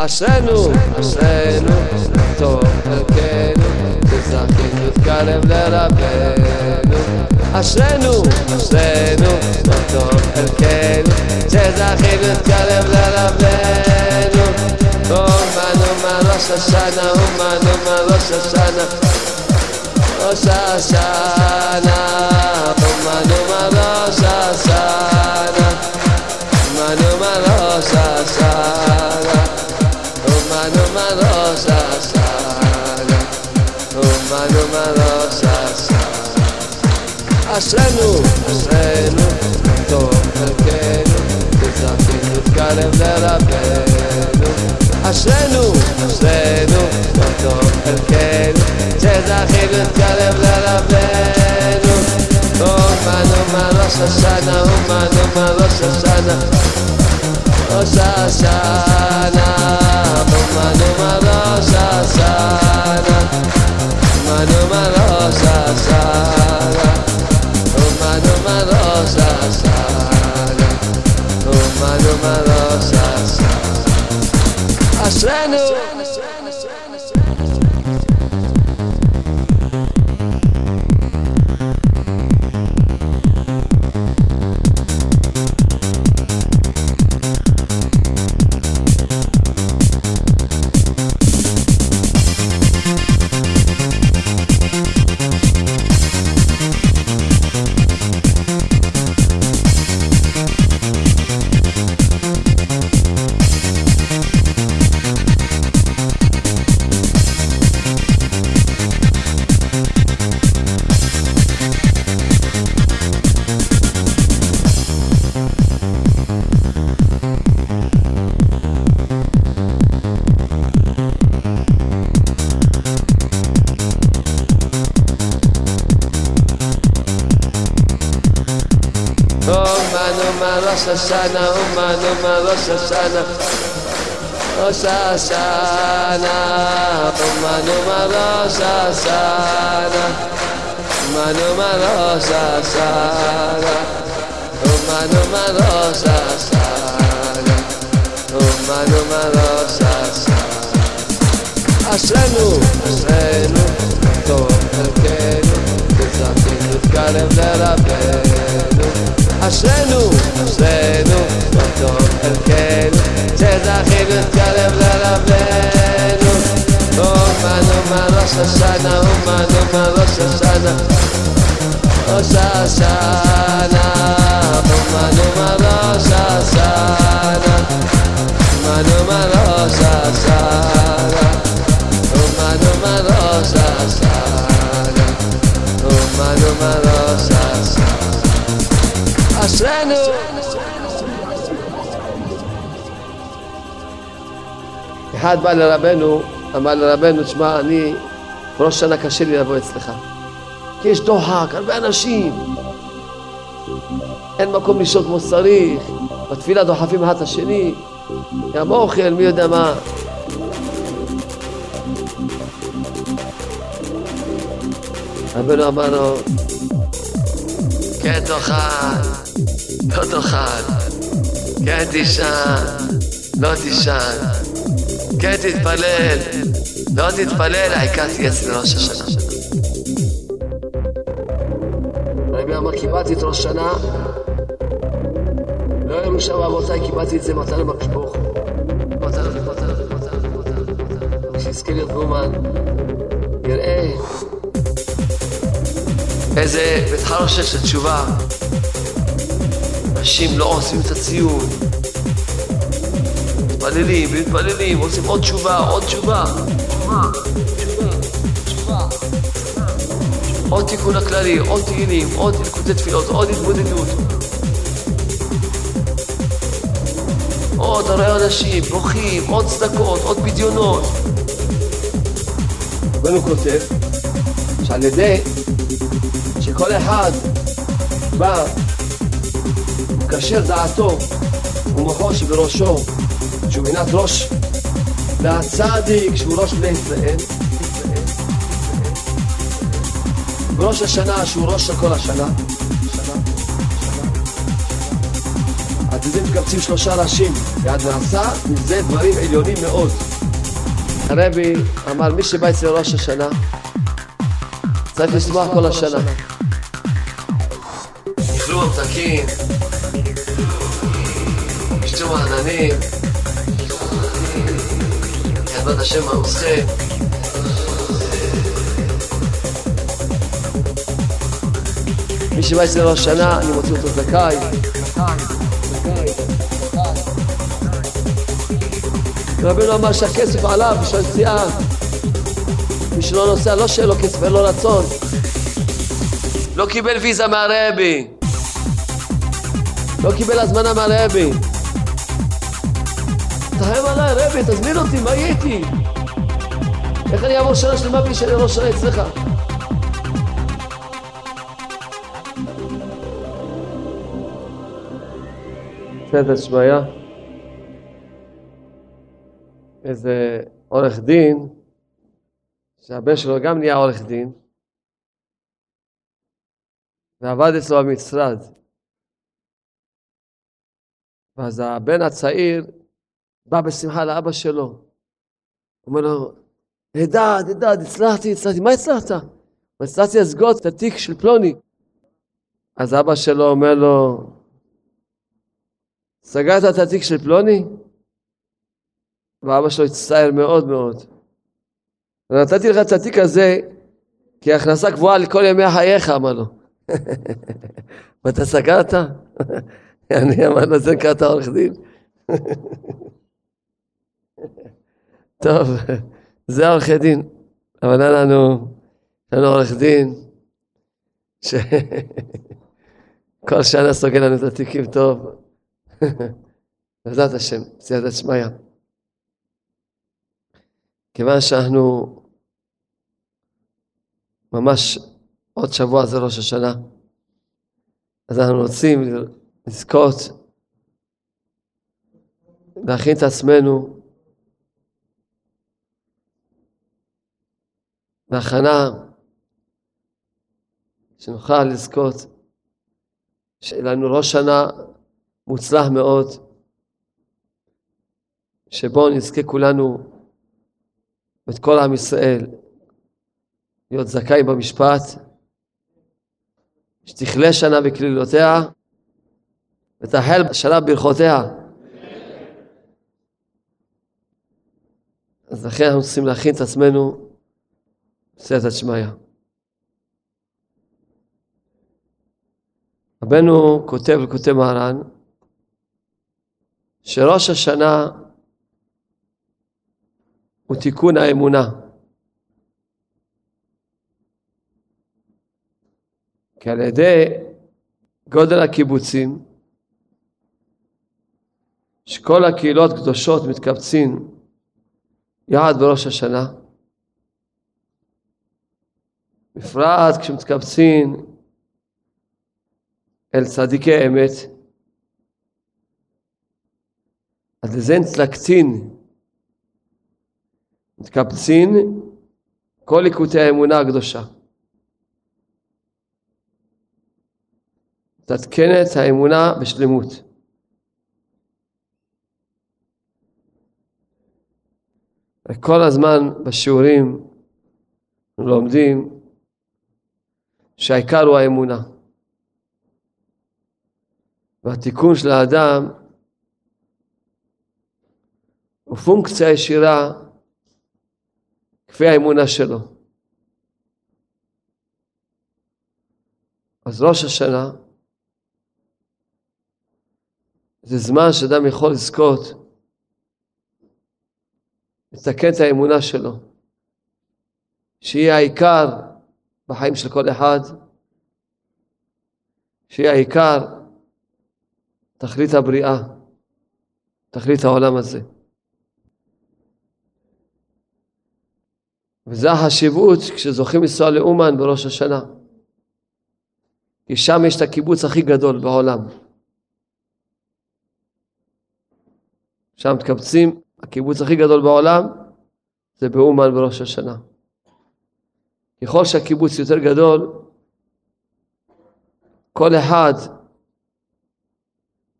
אשרנו, אשרנו, טוב חלקנו, בזכינו תקרב לרבנו. אשרנו, אשרנו, טוב חלקנו, שזכינו תקרב לרבנו. אומן אומן ראש השנה, אומן אומן ראש השנה, ראש השנה, אומן אומן ראש השנה. Umano marosa sana Umano marosa sana אשרנו, אשרנו, טוב חלקנו, וזכינו להתקרב לרבנו. אשרנו, אשרנו, טוב חלקנו, שזכינו להתקרב לרבנו. אומנו מראש השנה, אומנו מראש השנה, ראש השנה, אומנו מראש השנה, אומנו מראש השנה. Umano marosa sana Umano marosa sana Asrenu Umano Vasasana, Uma Numa Vasasana, Vasasana, Uma Numa Vasasana, Uma Numa Vasasana, Uma Numa Vasasana, Uma Numa Vasasana. Asrenu, Asrenu, Tom Erkenu, Tzakin Yutkar Evler Abel. אשרנו, אשרנו, טוב חלקנו, שזכינו להתקרב לרבנו. אומנו מראש השנה, אומנו מראש השנה, ראש השנה, אומנו מראש השנה, אומנו מראש השנה. Umano marosa sana Umano marosa sana אשרנו אחד בא לרבנו, אמר לרבנו, תשמע, אני, ראש שנה קשה לי לבוא אצלך. כי יש דוחק, הרבה אנשים. אין מקום לשהות כמו שצריך. בתפילה דוחפים אחד את השני. גם אוכל, מי יודע מה. רבנו אמר לו, כן תאכל, לא תאכל, כן תישן, לא תישן, כן תתפלל, לא תתפלל, העיקר תהיה אצל ראש השנה. רבי אמר, קיבלתי את ראש שנה, לא היה משם רבותיי, קיבלתי את זה מתנה מתנה. כשיזכה להיות באומן, יראה איזה בית חרושת של תשובה. אנשים לא עושים את הציון. מתפללים ומתפללים, עושים עוד תשובה, עוד תשובה. עוד תיקון הכללי, עוד תהילים, עוד ליקודי תפילות, עוד התבודדות. עוד הרי אנשים בוכים, עוד צדקות, עוד פדיונות. רבנו כותב שעל ידי שכל אחד בא, מקשר דעתו ומוחו שבראשו, שהוא מינת ראש והצדיק שהוא ראש בני ישראל, וראש השנה שהוא ראש של כל השנה, שנה, שנה, מזה מקבצים שלושה ראשים. יד ועשה, מזה דברים עליונים מאוד. הרבי אמר, מי שבא אצל ראש השנה, צריך לשמוח כל השנה. אכלו ממתקים, שתו מעננים, ידבת השם מעוזכם. מי שבא אצל ראש השנה, אני מוציא אותו זכאי. רבינו אמר שהכסף עליו בשביל נסיעה. מי שלא נוסע, לא שאין לו כסף, אין לו רצון. לא קיבל ויזה מהרבי. לא קיבל הזמנה מהרבי. תרחם עליי, רבי, תזמין אותי, מה יהיה? איך אני אעבור שנה שלמה בלי שאני ראש שנה אצלך? בסדר, שמעיה. איזה עורך דין, שהבן שלו גם נהיה עורך דין, ועבד אצלו במשרד. ואז הבן הצעיר בא בשמחה לאבא שלו. אומר לו, הידד, הידד, הצלחתי, הצלחתי. מה הצלחת? הצלחתי לסגות את התיק של פלוני. אז אבא שלו אומר לו, סגרת את התיק של פלוני? ואבא שלו הצטער מאוד מאוד. ונתתי לך את התיק הזה כהכנסה קבועה לכל ימי חייך, אמר לו. ואתה סגרת? אני אמר לו, זה נקרא עורך דין. טוב, זה עורכי דין. אבל אין לנו, יש לנו עורך דין שכל שנה סוגר לנו את התיקים טוב. בעזרת השם, סייעתא שמיא. כיוון שאנחנו ממש עוד שבוע זה ראש השנה, אז אנחנו רוצים לזכות להכין את עצמנו בהכנה שנוכל לזכות שיהיה לנו ראש שנה מוצלח מאוד, שבו נזכה כולנו ואת כל עם ישראל להיות זכאים במשפט, שתכלה שנה בקלילותיה ותחל שנה ברכותיה. אז לכן אנחנו צריכים להכין את עצמנו בסייעתא שמיא. רבנו כותב וכותב מהר"ן שראש השנה הוא תיקון האמונה. כי על ידי גודל הקיבוצים, שכל הקהילות קדושות מתקבצים יחד בראש השנה, בפרט כשמתקבצים אל צדיקי אמת, אז לזה נתלקצין, מתקבצין כל ליקוטי האמונה הקדושה. מתעדכנת האמונה בשלמות. וכל הזמן בשיעורים לומדים שהעיקר הוא האמונה. והתיקון של האדם הוא פונקציה ישירה כפי האמונה שלו. אז ראש השנה זה זמן שאדם יכול לזכות לתקן את האמונה שלו, שהיא העיקר בחיים של כל אחד, שהיא העיקר תכלית הבריאה, תכלית העולם הזה. וזו החשיבות כשזוכים לנסוע לאומן בראש השנה. כי שם יש את הקיבוץ הכי גדול בעולם. שם מתקבצים, הקיבוץ הכי גדול בעולם זה באומן בראש השנה. ככל שהקיבוץ יותר גדול, כל אחד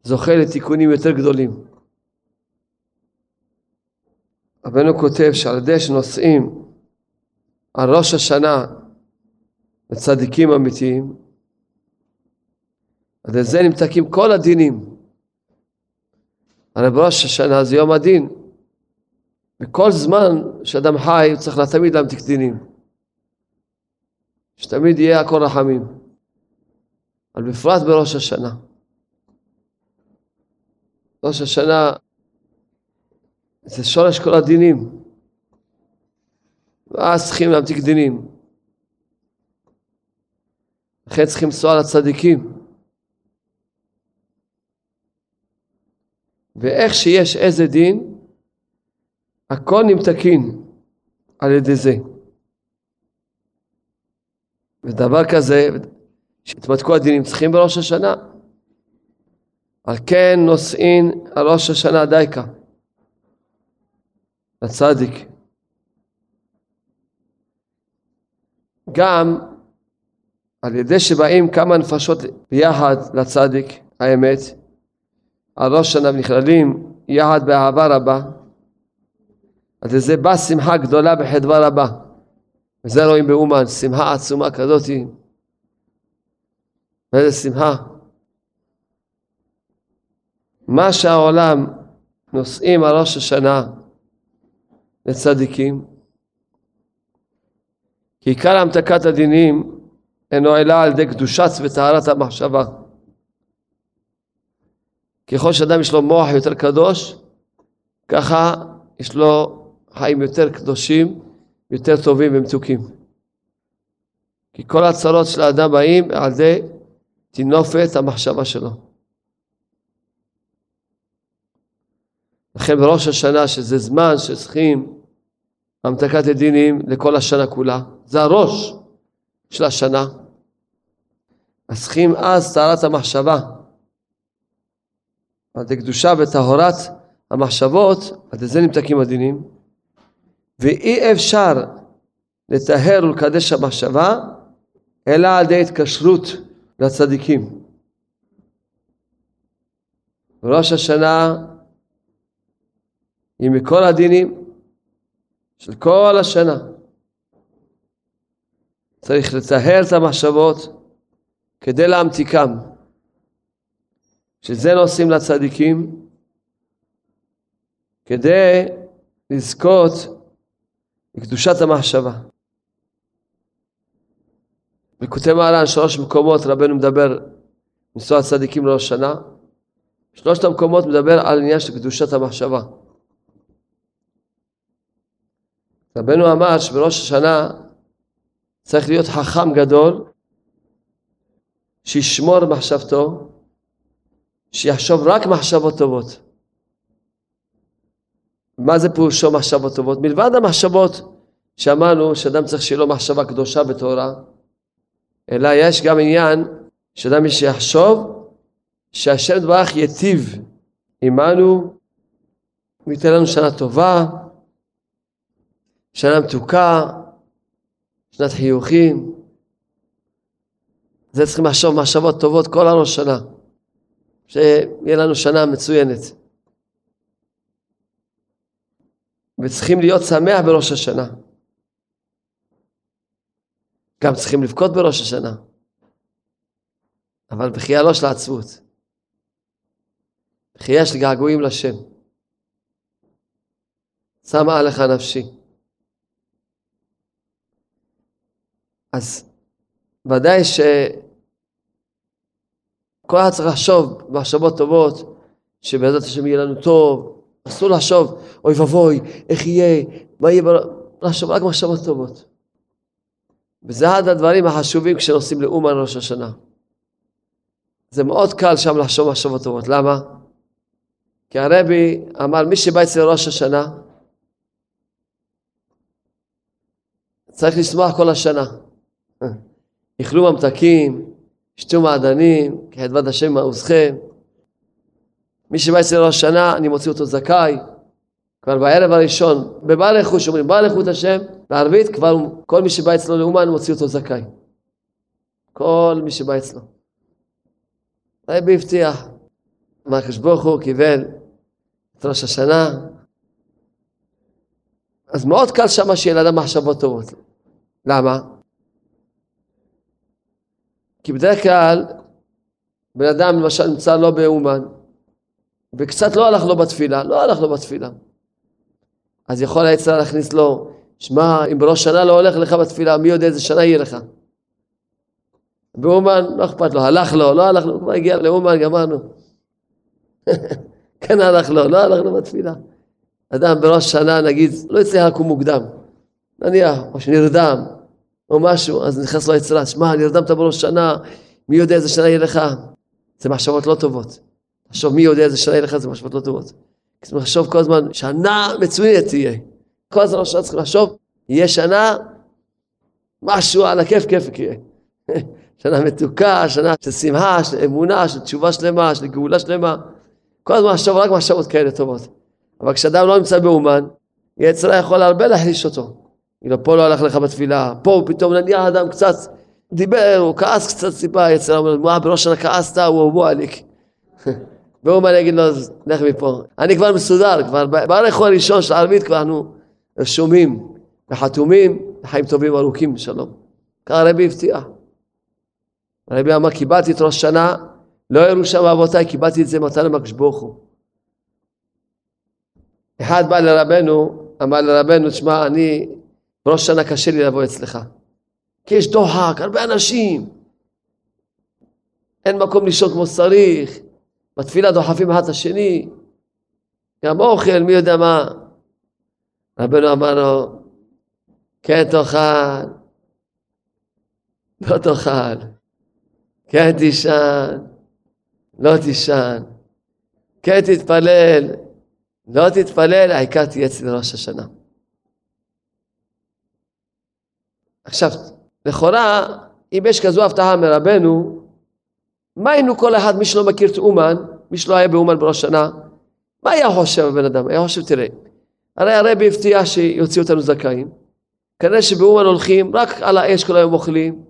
זוכה לתיקונים יותר גדולים. רבנו כותב שעל ידי שנושאים על ראש השנה לצדיקים אמיתיים, על ידי זה נמתקים כל הדינים. הרי בראש השנה זה יום הדין. בכל זמן שאדם חי הוא צריך תמיד להמתיק דינים. שתמיד יהיה הכל רחמים. אבל בפרט בראש השנה. ראש השנה זה שורש כל הדינים. ואז צריכים להמתיק דינים. לכן צריכים לנסוע לצדיקים. ואיך שיש איזה דין, הכל נמתקין על ידי זה. ודבר כזה, שהתמתקו הדינים, צריכים בראש השנה. על כן נושאין על ראש השנה דייקה, לצדיק. גם על ידי שבאים כמה נפשות ביחד לצדיק, האמת, על ראש שנה ונכללים יחד באהבה רבה, אז לזה באה שמחה גדולה בחדווה רבה. וזה רואים באומן, שמחה עצומה כזאתי. ואיזה שמחה. מה שהעולם נושאים על ראש השנה לצדיקים, כי עיקר המתקת הדינים אינו אלא על ידי קדושת וטהרת המחשבה. ככל שאדם יש לו מוח יותר קדוש, ככה יש לו חיים יותר קדושים, יותר טובים ומתוקים. כי כל הצרות של האדם באים על ידי תינופת המחשבה שלו. לכן בראש השנה, שזה זמן שצריכים המתקת הדינים לכל השנה כולה, זה הראש של השנה. אז צריכים אז טהרת המחשבה. על ידי קדושה וטהרת המחשבות, על ידי זה נמתקים הדינים. ואי אפשר לטהר ולקדש המחשבה, אלא על ידי התקשרות לצדיקים. ראש השנה היא מכל הדינים של כל השנה. צריך לטהר את המחשבות כדי להמתיקם. שזה נושאים לצדיקים, כדי לזכות לקדושת המחשבה. בכותב מהר"ן שלוש מקומות רבנו מדבר ניסוע צדיקים לראש שנה. שלושת המקומות מדבר על עניין של קדושת המחשבה. רבנו אמר שבראש השנה צריך להיות חכם גדול, שישמור מחשבתו, שיחשוב רק מחשבות טובות. מה זה פירושו מחשבות טובות? מלבד המחשבות שאמרנו שאדם צריך שיהיה לו מחשבה קדושה וטהורה, אלא יש גם עניין שאדם שיחשוב שהשם יתברך ייטיב עמנו, וייתן לנו שנה טובה, שנה מתוקה, שנת חיוכים. זה צריכים לחשוב מחשבות טובות כל הראש שנה. שיהיה לנו שנה מצוינת. וצריכים להיות שמח בראש השנה. גם צריכים לבכות בראש השנה. אבל בחייה לא של העצבות. בחייה של געגועים לשם. שמה עליך נפשי. אז ודאי ש... כל אחד צריך לחשוב מחשבות טובות, שבעזרת השם יהיה לנו טוב. אסור לחשוב, אוי ואבוי, איך יהיה, מה יהיה, לחשוב רק מחשבות טובות. וזה אחד הדברים החשובים כשנוסעים לאומן ראש השנה. זה מאוד קל שם לחשוב מחשבות טובות. למה? כי הרבי אמר, מי שבא אצל ראש השנה, צריך לשמוח כל השנה. אכלו ממתקים, שתו מעדנים, כחדבת השם מעוזכם. מי שבא אצל ראש השנה, אני מוציא אותו זכאי. כבר בערב הראשון, בברכוש אומרים, ברכות השם, בערבית כבר כל מי שבא אצלו לאומן מוציא אותו זכאי. כל מי שבא אצלו. הרבי הבטיח, מה הקדוש ברוך הוא קיבל את ראש השנה. אז מאוד קל שמה שיהיה לאדם מחשבות טובות. למה? כי בדרך כלל בן אדם למשל נמצא לא באומן וקצת לא הלך לו בתפילה, לא הלך לו בתפילה. אז יכול היצר להכניס לו, שמע, אם בראש שנה לא הולך לך בתפילה, מי יודע איזה שנה יהיה לך. באומן, לא אכפת לו, הלך לו, לא הלך לו, כבר הגיע לאומן, גמרנו. כן הלך לו, לא הלך לו בתפילה. אדם בראש שנה, נגיד, לא יצליח לקום מוקדם, נניח, או שנרדם, או משהו, אז נכנס לו יצרה, שמע, נרדמת בראש שנה, מי יודע איזה שנה יהיה לך? זה מחשבות לא טובות. לחשוב מי יודע איזה שנה יהיה לך, זה מחשבות לא טובות. צריך לחשוב כל הזמן, שנה מצוינת תהיה. כל הזמן ראש צריך לחשוב, יהיה שנה, משהו על הכיף כיף יהיה. שנה מתוקה, שנה של שמחה, של אמונה, של תשובה שלמה, של גאולה שלמה. כל הזמן לחשוב רק מחשבות כאלה טובות. אבל כשאדם לא נמצא באומן, יצרה יכול הרבה להחליש אותו. כאילו פה לא הלך לך בתפילה, פה פתאום נניח אדם קצת דיבר, הוא כעס קצת סיפה, יצרה אומר, מה בראש שנה כעסת, הוא אבו עליק. והוא מה להגיד לו, לך מפה. אני כבר מסודר, כבר בערך הראשון של הערבית כבר אנחנו רשומים וחתומים לחיים טובים ארוכים, שלום. ככה הרבי הבטיח. הרבי אמר, קיבלתי את ראש שנה, לא ירושה מאבותיי, קיבלתי את זה מהקדוש ברוך הוא. אחד בא לרבנו, אמר לרבנו, תשמע, אני, בראש שנה קשה לי לבוא אצלך. כי יש דוחק, הרבה אנשים. אין מקום לישון כמו שצריך. בתפילה דוחפים אחד את השני. גם אוכל, מי יודע מה. רבנו אמר לו, כן תאכל, לא תאכל, כן תישן, לא תישן, כן תתפלל, לא תתפלל, העיקר תהיה אצל ראש השנה. עכשיו, לכאורה, אם יש כזו הבטחה מרבנו, מה היינו כל אחד, מי שלא מכיר את אומן, מי שלא היה באומן בראש שנה, מה היה חושב הבן אדם? היה חושב, תראה, הרי הרבי הבטיח שיוציאו אותנו זכאים, כנראה שבאומן הולכים, רק על האש כל היום אוכלים,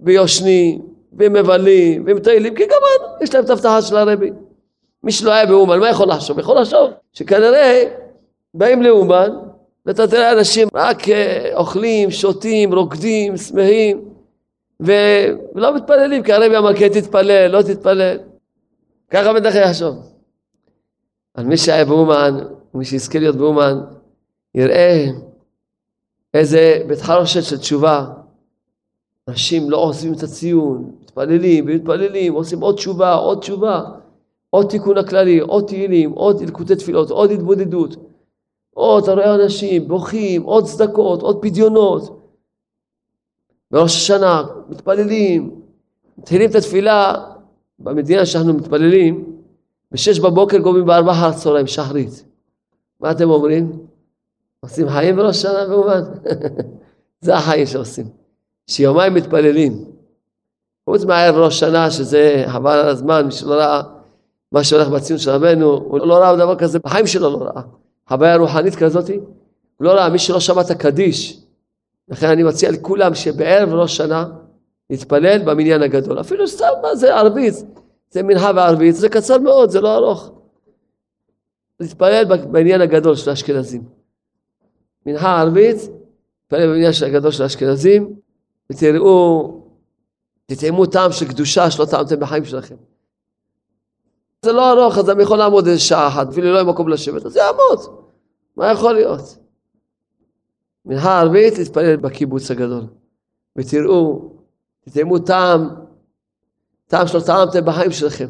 ויושנים, ומבלים, ומטיילים, כי גם יש להם את ההבטחה של הרבי. מי שלא היה באומן, מה יכול לחשוב? יכול לחשוב שכנראה באים לאומן, ואתה תראה אנשים רק אה, אוכלים, שותים, רוקדים, שמחים, ולא מתפללים, כי הרבי אמר, כן תתפלל, לא תתפלל. ככה בטח יחשוב. על מי שהיה באומן, מי שיזכה להיות באומן, יראה איזה בית חרושת של תשובה. אנשים לא עושים את הציון, מתפללים ומתפללים, עושים עוד תשובה, עוד תשובה, עוד תיקון הכללי, עוד תהילים, עוד אלקוטי תפילות, עוד התבודדות. עוד, אתה רואה אנשים בוכים, עוד צדקות, עוד פדיונות. בראש השנה מתפללים, מתחילים את התפילה במדינה שאנחנו מתפללים, בשש בבוקר גומרים בארבע אחר הצהריים, שחרית. מה אתם אומרים? עושים חיים בראש השנה כמובן? זה החיים שעושים. שיומיים מתפללים. חוץ מהערב ראש שנה, שזה חבל על הזמן, מי שלא ראה מה שהולך בציון של רבנו, הוא לא ראה דבר כזה, בחיים שלו לא ראה. חוויה רוחנית כזאת, הוא לא ראה, מי שלא שמע את הקדיש. לכן אני מציע לכולם שבערב ראש שנה נתפלל במניין הגדול. אפילו סתם, מה זה ערבית? זה מנחה וערבית, זה קצר מאוד, זה לא ארוך. נתפלל במניין הגדול של האשכנזים. מנחה ערבית, נתפלל במניין הגדול של האשכנזים, ותראו, תטעמו טעם של קדושה שלא טעמתם בחיים שלכם. זה לא ארוך, אז אני יכול לעמוד איזה שעה אחת, אפילו לא יהיה מקום לשבת, אז יעמוד. מה יכול להיות? מנחה ערבית, להתפלל בקיבוץ הגדול. ותראו, תטעמו טעם, טעם שלא טעמתם בחיים שלכם.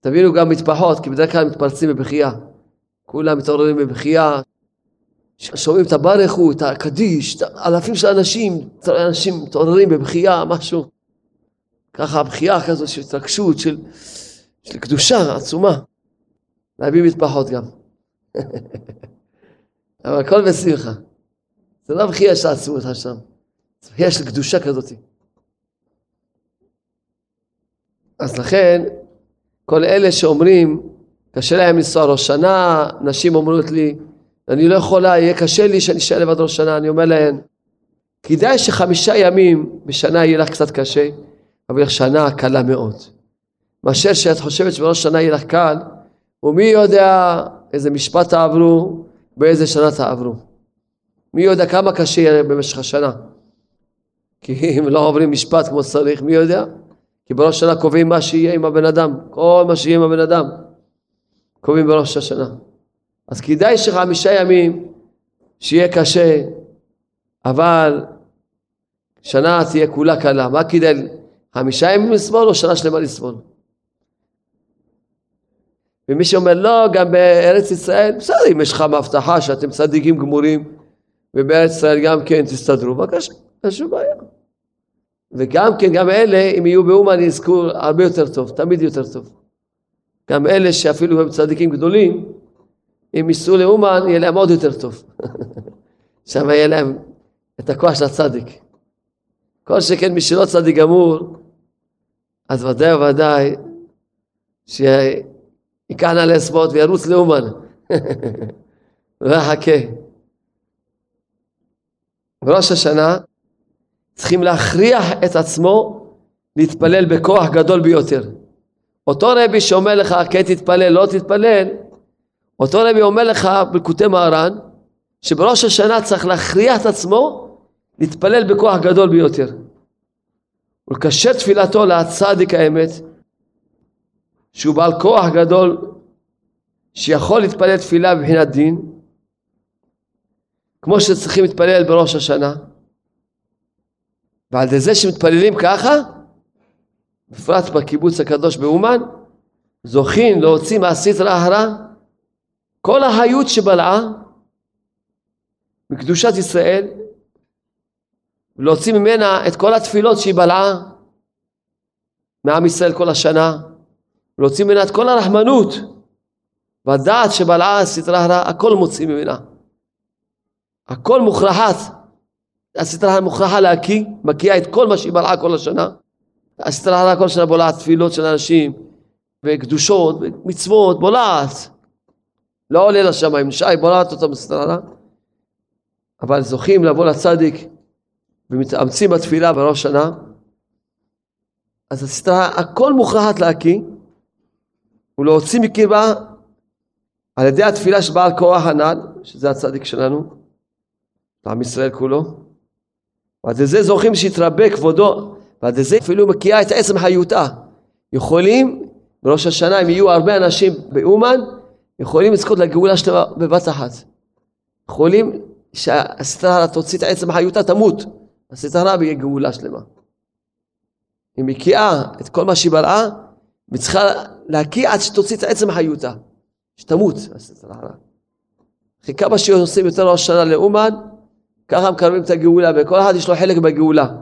תבינו גם מטפחות, כי בדרך כלל מתפרצים בבכייה. כולם מתעוררים בבכייה, שומעים את הברכו, את הקדיש, אלפים של אנשים, אנשים מתעוררים בבכייה, משהו. ככה הבכייה כזאת של התרגשות, של, של קדושה עצומה. להביא מטפחות גם. אבל הכל בשמחה. זה לא בכייה שעצמו אותך שם. זה בכייה של קדושה כזאת. אז לכן, כל אלה שאומרים, קשה להם לנסוע ראש שנה, נשים אומרות לי, אני לא יכולה, יהיה קשה לי שאני אשאר לבד ראש שנה, אני אומר להן, כדאי שחמישה ימים בשנה יהיה לך קצת קשה, אבל לך שנה קלה מאוד. מאשר שאת חושבת שבראש שנה יהיה לך קל, ומי יודע איזה משפט תעברו, באיזה שנה תעברו. מי יודע כמה קשה יהיה במשך השנה. כי אם לא עוברים משפט כמו שצריך, מי יודע? כי בראש השנה קובעים מה שיהיה עם הבן אדם, כל מה שיהיה עם הבן אדם, קובעים בראש השנה. אז כדאי שחמישה ימים שיהיה קשה, אבל שנה תהיה כולה קלה. מה כדאי? חמישה ימים לסבול או שנה שלמה לסבול? ומי שאומר לא, גם בארץ ישראל, בסדר, אם יש לך מהבטחה שאתם צדיקים גמורים, ובארץ ישראל גם כן תסתדרו, בבקשה, אין שום בעיה. וגם כן, גם אלה, אם יהיו באומן, יזכו הרבה יותר טוב, תמיד יותר טוב. גם אלה שאפילו הם צדיקים גדולים, אם ייסעו לאומן, יהיה להם עוד יותר טוב. שם יהיה להם את הכוח של הצדיק. כל שכן מי שלא צדיק גמור, אז ודאי וודאי שייקח נא לספורט וירוץ לאומן. ויחכה. בראש השנה צריכים להכריח את עצמו להתפלל בכוח גדול ביותר. אותו רבי שאומר לך כן תתפלל, לא תתפלל, אותו רבי אומר לך בלקוטי מהר"ן, שבראש השנה צריך להכריח את עצמו להתפלל בכוח גדול ביותר. ולקשר תפילתו לצדיק האמת, שהוא בעל כוח גדול, שיכול להתפלל תפילה מבחינת דין, כמו שצריכים להתפלל בראש השנה. ועל ידי זה שמתפללים ככה, בפרט בקיבוץ הקדוש באומן, זוכים להוציא מהסטרא אחרא כל החיות שבלעה מקדושת ישראל, ולהוציא ממנה את כל התפילות שהיא בלעה מעם ישראל כל השנה, ולהוציא ממנה את כל הרחמנות והדעת שבלעה סטרא אחרא, הכל מוציא ממנה. הכל מוכרחת. הסטרא אחרא מוכרחה להקיא, מקיאה את כל מה שהיא בלעה כל השנה. הסטרא אחרא כל שנה בולעת תפילות של אנשים, וקדושות, ומצוות, בולעת. לא עולה לשמיים, שי בולעת אותם בסטרא אבל זוכים לבוא לצדיק ומתאמצים בתפילה בראש שנה, אז הסטרא הכל מוכרחת להקיא ולהוציא מקרבה על ידי התפילה של בעל כוח הנ"ל, שזה הצדיק שלנו, לעם ישראל כולו, ועד לזה זוכים שיתרבה כבודו, ועד לזה אפילו מקיאה את עצם חיותה. יכולים, בראש השנה, אם יהיו הרבה אנשים באומן, יכולים לזכות לגאולה שלמה בבת אחת. יכולים שהסטרה תוציא את עצם חיותה, תמות. הסטרה ויהיה גאולה שלמה. היא מקיאה את כל מה שהיא בלעה, והיא להקיע עד שתוציא את עצם חיותה. שתמות, כמה שעושים יותר ראש שנה לאומן, ככה מקרבים את הגאולה, וכל אחד יש לו חלק בגאולה.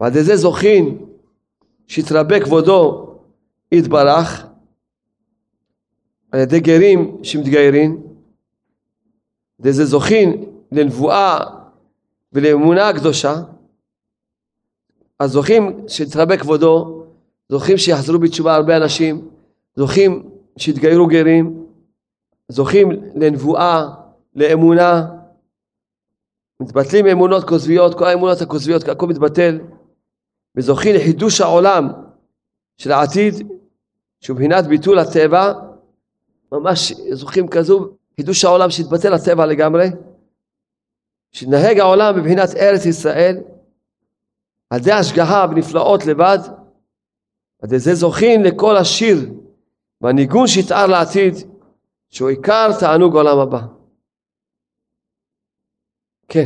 ועד זה זוכין שיתרבה כבודו יתברך על ידי גרים שמתגיירים, וזה זוכין לנבואה ולאמונה הקדושה, אז זוכים שיתרבה כבודו, זוכים שיחזרו בתשובה הרבה אנשים, זוכים שיתגיירו גרים, זוכים לנבואה, לאמונה, מתבטלים אמונות כוזביות, כל האמונות הכוזביות, הכל מתבטל, וזוכים לחידוש העולם של העתיד, שהוא מבחינת ביטול הטבע, ממש זוכים כזו, חידוש העולם שהתבטל הטבע לגמרי, שנהג העולם מבחינת ארץ ישראל, על ידי השגחה ונפלאות לבד, על ידי זה זוכים לכל השיר והניגון שיתאר לעתיד, שהוא עיקר תענוג עולם הבא. כן.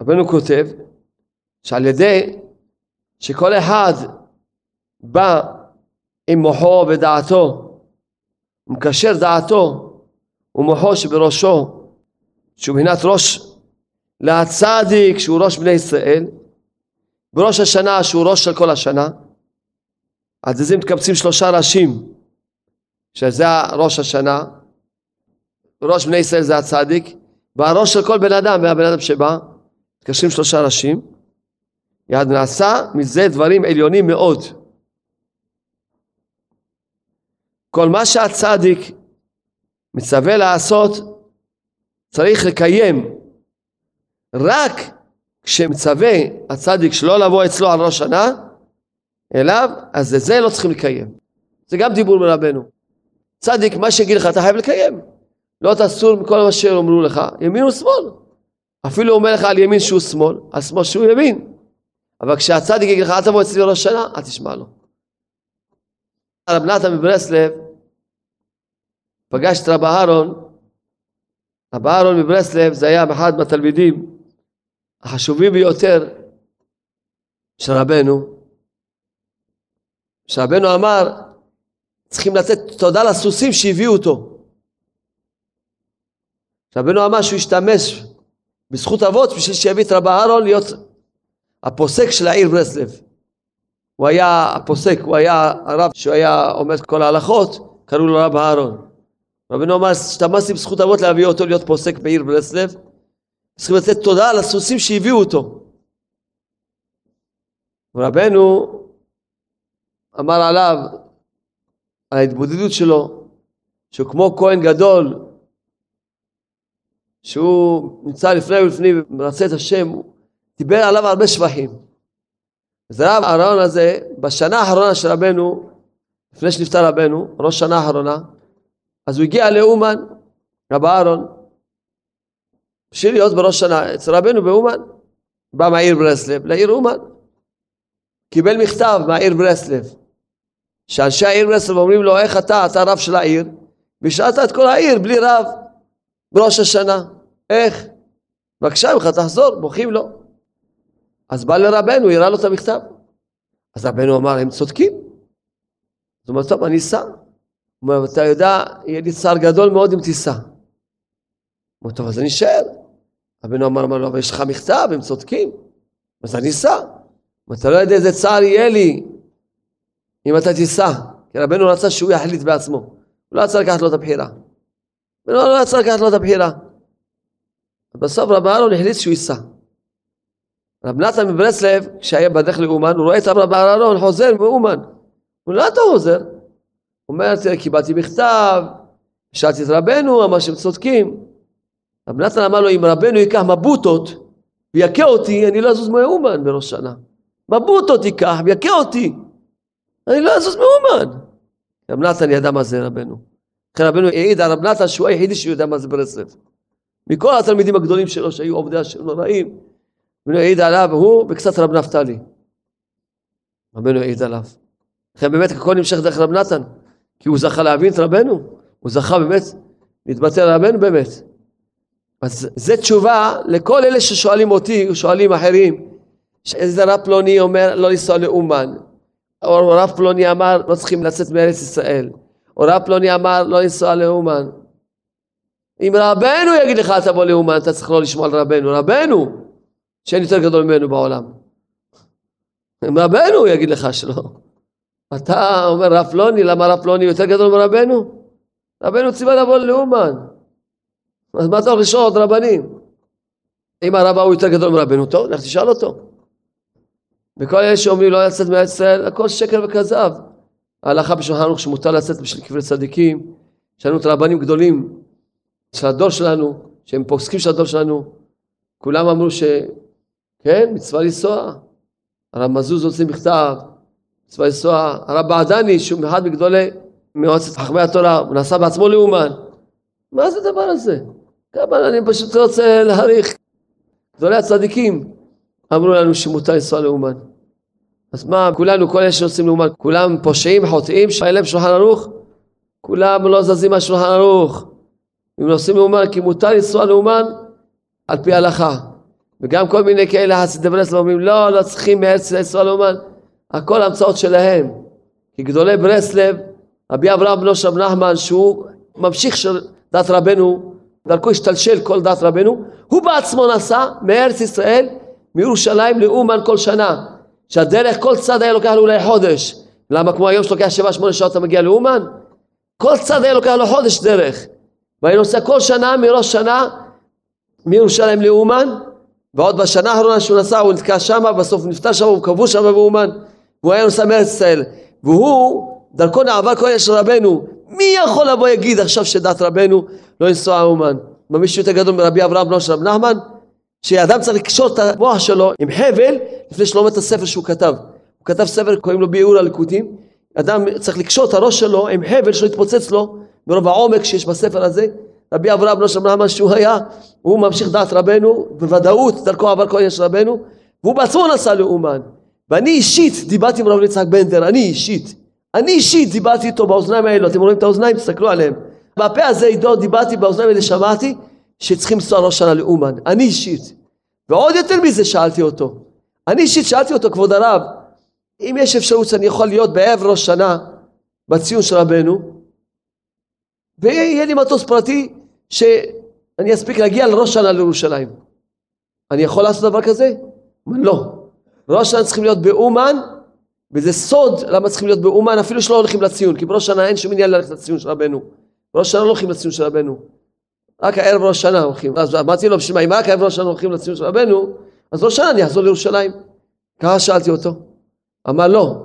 רבנו כותב שעל ידי שכל אחד בא עם מוחו ודעתו, מקשר דעתו ומוחו שבראשו, שהוא מבחינת ראש להצדיק שהוא ראש בני ישראל, בראש השנה שהוא ראש של כל השנה, אז זה מתקבצים שלושה ראשים, שזה ראש השנה, ראש בני ישראל זה הצדיק, והראש של כל בן אדם והבן אדם שבא, מתקשרים שלושה ראשים, יד נעשה מזה דברים עליונים מאוד. כל מה שהצדיק מצווה לעשות, צריך לקיים. רק כשמצווה הצדיק שלא לבוא אצלו על ראש שנה, אליו, אז את זה לא צריכים לקיים. זה גם דיבור מרבנו. צדיק, מה שיגיד לך אתה חייב לקיים. לא תסור מכל מה שאומרו לך, ימין ושמאל. אפילו אומר לך על ימין שהוא שמאל, על שמאל שהוא ימין. אבל כשהצדיק יגיד לך אל תבוא אצלי בראש שנה, אל תשמע לו. רב נתן מברסלב פגש את רב אהרון, רב אהרון מברסלב זה היה אחד מהתלמידים החשובים ביותר של רבנו, שרבנו אמר צריכים לתת תודה לסוסים שהביאו אותו. רבנו אמר שהוא השתמש בזכות אבות בשביל שיביא את רב אהרון להיות הפוסק של העיר ברסלב. הוא היה הפוסק, הוא היה הרב שהוא היה עומד כל ההלכות, קראו לו רב אהרון. רבנו אמר, השתמשתי בזכות אבות להביא אותו להיות פוסק בעיר ברסלב. צריכים לתת תודה לסוסים שהביאו אותו. רבנו אמר עליו, על ההתבודדות שלו, שהוא כמו כהן גדול, שהוא נמצא לפני ולפני ומרצה את השם, הוא דיבר עליו הרבה שבחים. אז הרב אהרון הזה, בשנה האחרונה של רבנו, לפני שנפטר רבנו, ראש שנה האחרונה, אז הוא הגיע לאומן, רב אהרון, בשביל להיות בראש שנה אצל רבנו באומן, בא מהעיר ברסלב לעיר אומן, קיבל מכתב מהעיר ברסלב, שאנשי העיר ברסלב אומרים לו, איך אתה, אתה רב של העיר, והשארת את כל העיר בלי רב בראש השנה, איך? בבקשה ממך תחזור, בוכים לו. אז בא לרבנו, הראה לו את המכתב. אז רבנו אמר, הם צודקים. אז הוא אומר, טוב, אני אסע. הוא אומר, אתה יודע, יהיה לי צער גדול מאוד אם תיסע. הוא אומר, טוב, אז אני אשאר. רבנו אמר, אמר לו, אבל יש לך מכתב, הם צודקים. אז אני אסע. אתה לא יודע איזה צער יהיה לי אם אתה תיסע. כי רבנו רצה שהוא יחליט בעצמו. הוא לא רצה לקחת לו את הבחירה. רבנו לא רצה לקחת לו את הבחירה. בסוף רב אהרון החליט שהוא ייסע. רב נתן מברסלב, כשהיה בדרך לאומן, הוא רואה את רב אהרון חוזר מאומן. הוא אומר, לאן אתה חוזר? הוא אומר, תראה, קיבלתי מכתב, שאלתי את רבנו, אמר שהם צודקים. רב נתן אמר לו, אם רבנו ייקח מבוטות ויכה אותי, אני לא אזוז מאומן בראש שנה. מבוטות ייקח ויכה אותי, אני לא אזוז מאומן. רב נתן ידע מה זה רבנו. לכן רבנו העיד על רב נתן שהוא היחידי שיודע מה זה ברסלב. מכל התלמידים הגדולים שלו שהיו עובדי השם נוראים, רבנו העיד עליו, הוא וקצת רב נפתלי. רבנו העיד עליו. לכן באמת הכל נמשך דרך רב נתן, כי הוא זכה להבין את רבנו, הוא זכה באמת להתבטא על רבנו באמת. אז זו תשובה לכל אלה ששואלים אותי, שואלים אחרים, שאיזה רב פלוני אומר לא לנסוע לאומן, או רב פלוני אמר לא צריכים לצאת מארץ ישראל, או רב פלוני אמר לא לנסוע לאומן. אם רבנו יגיד לך תבוא לאומן, אתה צריך לא לשמוע על רבנו, רבנו, שאין יותר גדול ממנו בעולם. אם רבנו יגיד לך שלא. אתה אומר רב פלוני, למה רב פלוני יותר גדול מרבנו? רבנו ציווה לבוא לאומן. אז מה אתה הולך לשאול עוד רבנים? אם הרב ההוא יותר גדול מרבנו, טוב, לך תשאל אותו. וכל אלה שאומרים לא לצאת מארץ ישראל, הכל שקר וכזב. ההלכה בשולחן ערוך שמותר לצאת בשביל קברי צדיקים. יש לנו את הרבנים גדולים של הדור שלנו, שהם פוסקים של הדור שלנו. כולם אמרו שכן, מצווה לנסוע. הרב מזוז הוציא מכתב, מצווה לנסוע. הרב בעדני, שהוא אחד מגדולי מועצת חכמי התורה, הוא נסע בעצמו לאומן. מה זה הדבר הזה? כמה אני פשוט רוצה להעריך. גדולי הצדיקים אמרו לנו שמותר לנסוע לאומן. אז מה, כולנו, כל אלה שנוסעים לאומן, כולם פושעים, חוטאים, שאין להם שולחן ערוך? כולם לא זזים מהשולחן ערוך. אם נוסעים לאומן, כי מותר לנסוע לאומן על פי ההלכה. וגם כל מיני כאלה חסידי ברסלב אומרים, לא, לא צריכים מארץ לנסוע לאומן. הכל המצאות שלהם. כי גדולי ברסלב, רבי אברהם בנו שם נחמן, שהוא ממשיך של דת רבנו, דרכו השתלשל כל דת רבנו, הוא בעצמו נסע מארץ ישראל, מירושלים לאומן כל שנה. שהדרך כל צד היה לוקח לו אולי חודש. למה כמו היום שלוקח שבע שמונה שעות אתה מגיע לאומן? כל צד היה לוקח לו חודש דרך. והיה נוסע כל שנה מראש שנה מירושלים לאומן, ועוד בשנה האחרונה שהוא נסע הוא נתקע שם, בסוף נפטר שם, הוא קבור שם באומן, והוא היה נוסע מארץ ישראל. והוא, דרכו נעבר כל יש רבנו, מי יכול לבוא יגיד עכשיו שדת רבנו לא לנסוע אומן? מה מישהו יותר גדול מרבי אברהם בנו של רב נחמן? שאדם צריך לקשור את המוח שלו עם חבל לפני שלא את הספר שהוא כתב. הוא כתב ספר, קוראים לו ביאור הליקוטים. אדם צריך לקשור את הראש שלו עם חבל שלא יתפוצץ לו מרוב העומק שיש בספר הזה. רבי אברהם בנו של אברהם שהוא היה, הוא ממשיך דעת רבנו, בוודאות דרכו עבר כל עניין של רבנו, והוא בעצמו נסע לאומן. ואני אישית דיברתי עם רב יצחק בנדר, אני אישית. אני אישית דיברתי איתו באוזניים האלו, אתם רואים את האוזניים? תסתכלו עליהם. בפה הזה עידו דיברתי באוזניים האלה, שמעתי שצריכים לנסוע ראש שנה לאומן. אני אישית. ועוד יותר מזה שאלתי אותו. אני אישית שאלתי אותו, כבוד הרב, אם יש אפשרות שאני יכול להיות בערב ראש שנה בציון של רבנו, ויהיה לי מטוס פרטי שאני אספיק להגיע לראש שנה לירושלים. אני יכול לעשות דבר כזה? לא. ראש שנה צריכים להיות באומן, וזה סוד למה צריכים להיות באומן, אפילו שלא הולכים לציון, כי בראש שנה אין שום עניין ללכת לציון של רבנו. בראש שנה לא הולכים לציון של רבנו. רק הערב ראש שנה הולכים. אז אמרתי לו, בשביל מה, אם רק הערב ראש שנה הולכים לציון של רבנו, אז ראש שנה אני אחזור לירושלים. ככה שאלתי אותו. אמר לא.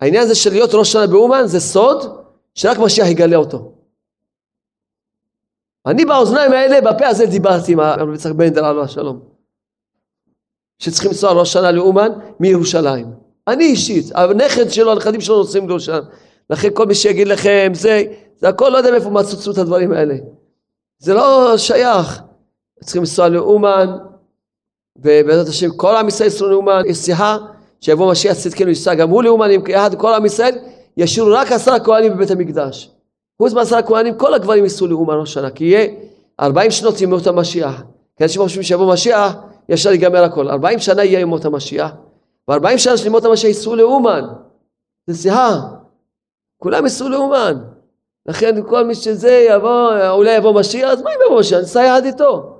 העניין הזה של להיות ראש שנה באומן זה סוד שרק משיח יגלה אותו. אני באוזניים האלה, בפה הזה דיברתי עם הרב יצחק בנדר עליו השלום. שצריכים לנסוע ראש שנה לאומן מירושלים. אני אישית, הנכד שלו, הנכדים שלו נוסעים לירושלים. לכן כל מי שיגיד לכם, זה, זה הכל לא יודע מאיפה מצוצו את הדברים האלה. זה לא שייך. צריכים לנסוע לאומן, ובעזרת השם כל עם ישראל יסעו לאומן, יש שיחה שיבוא משיח צדקנו ייסע גם הוא לאומן יחד כל עם ישראל, ישאירו רק עשרה כהנים בבית המקדש. חוץ מעשרה כהנים כל הגברים ייסעו לאומן ראש שנה, כי יהיה ארבעים שנות ימות המשיח. כי אנשים חושבים שיבוא משיח, ישר ייגמר הכל. ארבעים שנה יהיה ימות המשיח, וארבעים שנה של ימות המשיח ייסעו לאומן. זה שיחה. כולם ייסעו לאומן. לכן כל מי שזה יבוא, אולי יבוא משיח, אז מה אם יבוא משיח? ניסע יחד איתו.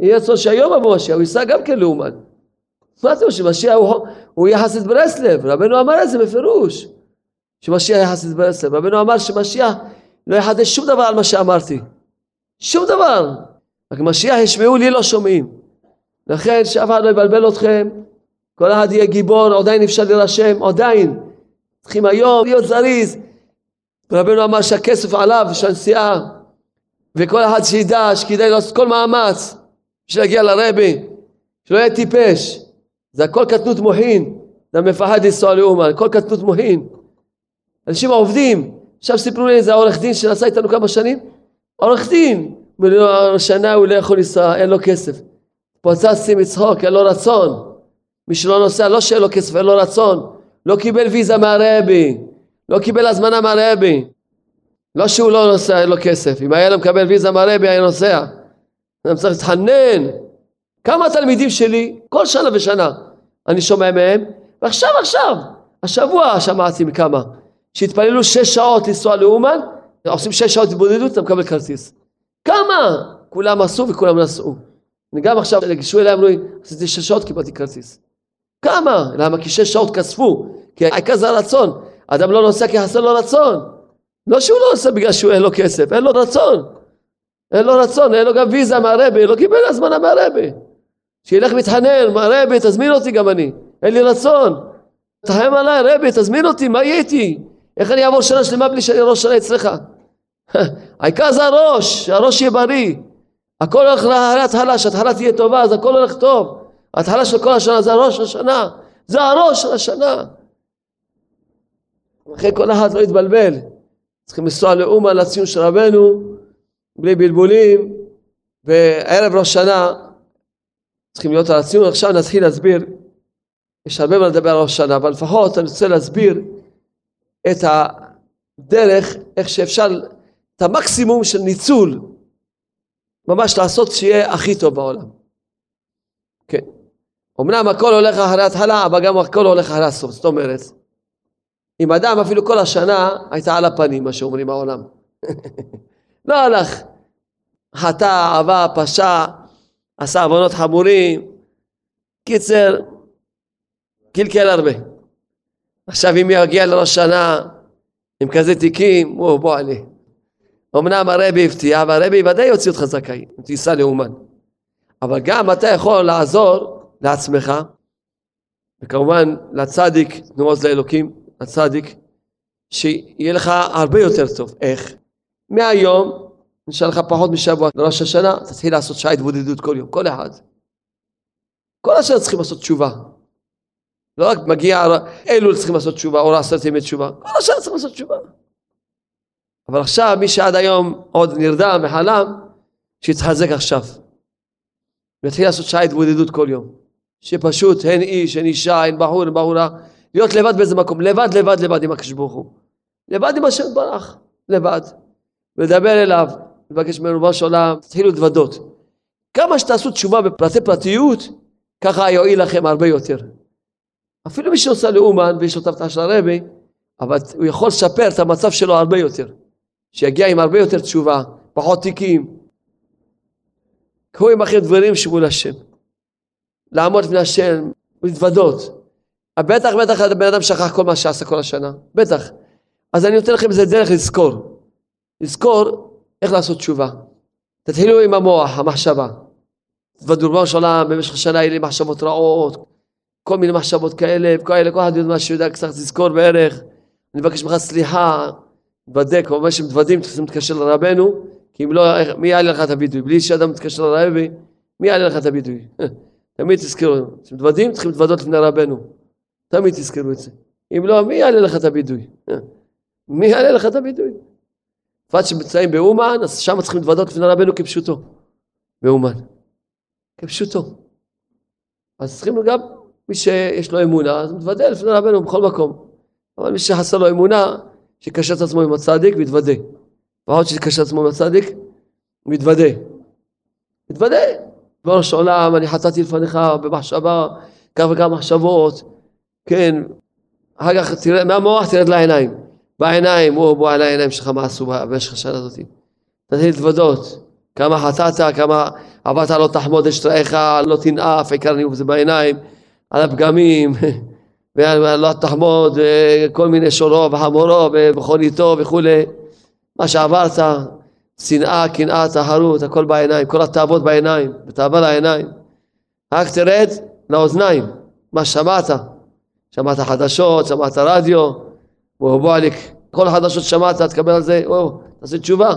יהיה רצון שהיום יבוא משיח, הוא ייסע גם כן לאומן. מה אתם חושבים, משיח הוא, הוא יחסית ברסלב, רבנו אמר את זה בפירוש, שמשיח יחסית ברסלב, רבנו אמר שמשיח לא יחדש שום דבר על מה שאמרתי, שום דבר, רק משיח ישמעו לי לא שומעים, לכן שאף אחד לא יבלבל אתכם, כל אחד יהיה גיבור, עדיין אפשר להירשם, עדיין, צריכים היום להיות זריז, רבנו אמר שהכסף עליו, שהנסיעה, וכל אחד שידע שכדאי לעשות כל מאמץ בשביל להגיע לרבי, שלא יהיה טיפש, זה הכל קטנות מוחין, זה מפחד לנסוע לאומן, הכל קטנות מוחין. אנשים עובדים, עכשיו סיפרו לי איזה עורך דין שנסע איתנו כמה שנים, עורך דין, שנה הוא לא יכול לנסוע, אין לו כסף. פוצצתי מצחוק, אין לו רצון. מי שלא נוסע, לא שאין לו כסף, אין לו רצון. לא קיבל ויזה מהרבי, לא קיבל הזמנה מהרבי. לא שהוא לא נוסע, אין לו כסף. אם היה לו מקבל ויזה מהרבי, היה נוסע. אני צריך להתחנן. כמה תלמידים שלי, כל שנה ושנה, אני שומע מהם, ועכשיו עכשיו, השבוע שמעתי מכמה, שהתפללו שש שעות לנסוע לאומן, עושים שש שעות התבודדות, אתה מקבל כרטיס. כמה? כולם עשו וכולם נסעו. אני גם עכשיו, ניגשו אליי, אמרו לי, עשיתי שש שעות, קיבלתי כרטיס. כמה? למה? כי שש שעות כספו, כי העיקר זה הרצון. אדם לא נוסע כי חסר לו רצון. לא שהוא לא נוסע בגלל שהוא אין לו כסף, אין לו רצון. אין לו רצון, אין לו גם ויזה מהרבי, לא קיבל הזמנה מהרבי. שילך מתחנן, מה רבי תזמין אותי גם אני, אין לי רצון, תחם עליי רבי תזמין אותי, מה יהיה איתי? איך אני אעבור שנה שלמה בלי שאני ראש שנה אצלך? העיקר זה הראש, שהראש יהיה בריא, הכל הולך להתחלה, שההתחלה תהיה טובה, אז הכל הולך טוב, ההתחלה של כל השנה זה הראש השנה, זה הראש של השנה. אחרי כל אחד לא יתבלבל, צריכים לנסוע לאומה לציון של רבנו, בלי בלבולים, וערב ראש שנה צריכים להיות על הציון. עכשיו נתחיל להסביר, יש הרבה מה לדבר על ראש השנה, אבל לפחות אני רוצה להסביר את הדרך, איך שאפשר, את המקסימום של ניצול, ממש לעשות שיהיה הכי טוב בעולם. כן. אמנם הכל הולך אחרי ההתחלה, אבל גם הכל הולך אחרי הסוף. זאת אומרת, אם אדם אפילו כל השנה הייתה על הפנים, מה שאומרים העולם. לא הלך, חטא, עבר, פשע, עשה עוונות חמורים. קיצר, קלקל הרבה. עכשיו אם יגיע לראש שנה עם כזה תיקים, וואו בוא עלי. אמנם הרבי הבטיח, והרבי ודאי יוציא אותך זכאי, אם תיסע לאומן. אבל גם אתה יכול לעזור לעצמך, וכמובן לצדיק, תנו עוז לאלוקים, לצדיק, שיהיה לך הרבה יותר טוב. איך? מהיום נשאר לך פחות משבוע לראש השנה, תתחיל לעשות שעה התבודדות כל יום, כל אחד. כל השנה צריכים לעשות תשובה. לא רק מגיע, אלו צריכים לעשות תשובה, או לעשות ימי תשובה, כל השאר צריכים לעשות תשובה. אבל עכשיו, מי שעד היום עוד נרדם וחלם, שיתחזק עכשיו. ויתחיל לעשות שעה התבודדות כל יום. שפשוט אין איש, אין אישה, אין בחור, אין בחורה, להיות לבד באיזה מקום, לבד, לבד, לבד עם הקדוש ברוך הוא. לבד עם השם ברח, לבד. ולדבר אליו, לבקש ממנו של עולם, תתחילו להתוודות. כמה שתעשו תשובה בפרטי פרטיות, ככה יועיל לכם הרבה יותר. אפילו מי שנוסע לאומן ויש לו את הבטחה של הרבי, אבל הוא יכול לשפר את המצב שלו הרבה יותר. שיגיע עם הרבה יותר תשובה, פחות תיקים. קחו עמכם דברים שמול השם. לעמוד לפני השם ולהתוודות. בטח בטח הבן אדם שכח כל מה שעשה כל השנה, בטח. אז אני נותן לכם איזה דרך לזכור. לזכור איך לעשות תשובה. תתחילו עם המוח, המחשבה. ריבונו של עולם, במשך השנה היו לי מחשבות רעות, כל מיני מחשבות כאלה, וכאלה, כל אחד יודע מה שיודע, קצת לזכור בערך. אני מבקש ממך סליחה, תבדק, כמובן שמתוודים, צריכים להתקשר לרבנו, כי אם לא, מי יעלה לך את הביטוי? בלי שאדם מתקשר לרבי, מי יעלה לך את הביטוי? תמיד תזכרו, כשמתוודים צריכים להתוודות לפני רבנו. תמיד תזכרו את זה. אם לא, מי יעלה לך את הביטוי? מי יעלה לך את הביטוי? בפרט שנמצאים באומן, אז שם צריכים להתוודות לפני רבנו כפשוטו. באומן. כפשוטו. אז צריכים גם, מי שיש לו אמונה, אז מתוודה לפני רבנו בכל מקום. אבל מי שחסר לו אמונה, שיקשר את עצמו עם הצדיק ויתוודה. ועוד שיקשר את עצמו עם הצדיק, מתוודה. מתוודה. ריבונו של עולם, אני חטאתי לפניך במחשבה, כך וכמה מחשבות, כן, אחר כך תראה, מהמוח תרד לעיניים, בעיניים, או בוא על העיניים שלך מה עשו במשך השנה הזאת. תתחיל להתוודות, כמה חטאת, כמה עברת לא תחמוד את שטראיך, לא תנאף, עיקר ניאוף זה בעיניים, על הפגמים, ולא תחמוד, כל מיני שורו וחמורו ומכוניתו וכולי, מה שעברת, שנאה, קנאה, תחרות, הכל בעיניים, כל התאוות בעיניים, בתאווה לעיניים. רק תרד לאוזניים, מה שמעת? שמעת חדשות, שמעת רדיו, בועליק, כל החדשות שמעת, תקבל על זה, או, תעשה תשובה.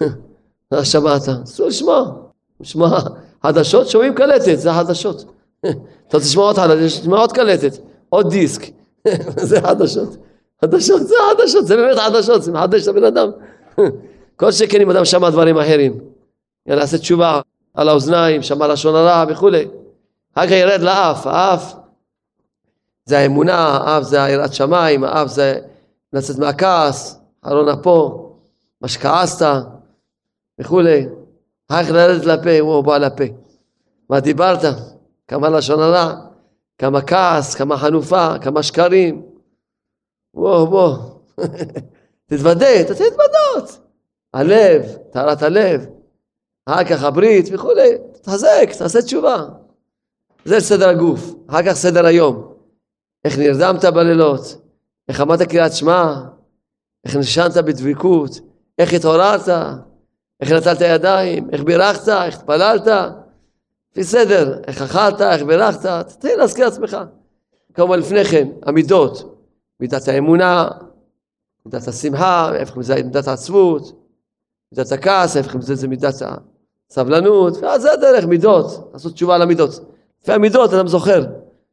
מה שמעת? אסור לשמוע, לשמוע חדשות, שומעים קלטת, זה החדשות. אתה רוצה לשמוע עוד חדשות, תשמע עוד קלטת, עוד דיסק, זה חדשות. חדשות, זה חדשות, זה באמת חדשות, זה מחדש את הבן אדם. כל שכן אם אדם שמע דברים אחרים. יעשה תשובה על האוזניים, שמע לשון הרע וכולי. אחר כך ירד לאף, האף זה האמונה, האף זה היראת שמיים, האף זה לצאת מהכעס, ארון אפו, מה שכעסת וכולי. אחר כך לרדת לפה, הוא בא לפה. מה דיברת? כמה לשון הרע, כמה כעס, כמה חנופה, כמה שקרים. בוא, בוא. תתוודה, תתחיל להתוודות. הלב, טהרת הלב, אחר כך הברית וכולי, תחזק, תעשה תשובה. זה סדר הגוף, אחר כך סדר היום. איך נרדמת בלילות, איך אמרת קריאת שמע, איך נשנת בדבקות, איך התעוררת, איך נטלת ידיים, איך בירכת, איך התפללת, לפי סדר, איך אכלת, איך בירכת, תתחיל להזכיר לעצמך. כמובן לפני כן, המידות, מידת האמונה, מידת השמחה, איפה מידת העצבות, מידת הכעס, ההפך מזה זה מידת הסבלנות, ואז זה הדרך, מידות, לעשות תשובה על המידות. לפי המידות אדם זוכר,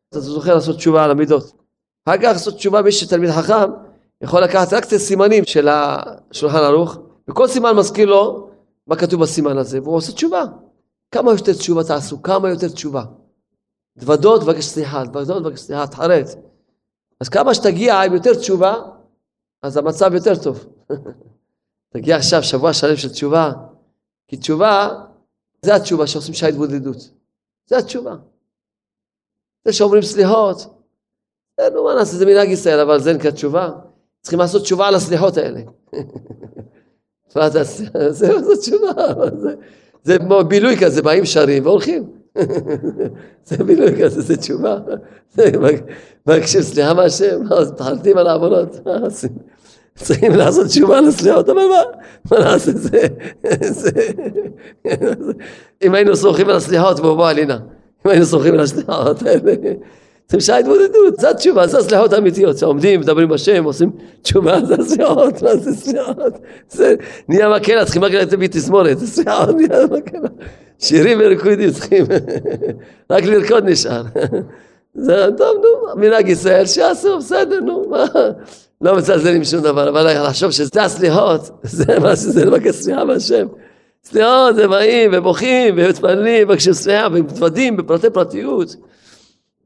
אתה זוכר לעשות תשובה על המידות. אחר כך לעשות תשובה, מי שתלמיד חכם, יכול לקחת רק את הסימנים של השולחן ערוך, וכל סימן מזכיר לו מה כתוב בסימן הזה, והוא עושה תשובה. כמה יותר תשובה תעשו, כמה יותר תשובה. דוודות ובקש סליחה, דוודות ובקש סליחה, תחרט. אז כמה שתגיע עם יותר תשובה, אז המצב יותר טוב. תגיע עכשיו שבוע שלם של תשובה, כי תשובה, זה התשובה שעושים שעה התבודדות. זה התשובה. זה שאומרים סליחות, זה נו מה נעשה, זה מנהג ישראל, אבל זה נקרא תשובה. צריכים לעשות תשובה על הסליחות האלה. זהו, זו תשובה. זה כמו בילוי כזה, באים שרים והולכים. זה בילוי כזה, זה תשובה. מבקשים סליחה מהשם, מתחלטים על העוונות. צריכים לעשות תשובה לסליחות, אבל מה, מה נעשה זה, אם היינו סומכים על הסליחות והוא בוא עלינה, אם היינו סומכים על הסליחות האלה, צריכים שעה התמודדות, זה התשובה, זה הסליחות האמיתיות, שעומדים, מדברים בשם, עושים תשובה, זה הסליחות, מה זה סליחות, זה נהיה מקהלה, צריכים רק תזמורת, זה סליחות, נהיה מקהלה, שירים וריקודים צריכים, רק לרקוד נשאר, זה טוב, נו, מנהג ישראל שיעשו, בסדר, נו, מה? לא מצלזלים שום דבר, אבל לחשוב שזה הסליחות, זה מה שזה לבקש סליחה מהשם. סליחות, זה באים ובוכים ומתפללים, מבקשים סליחה ומתוודים בפרטי פרטיות.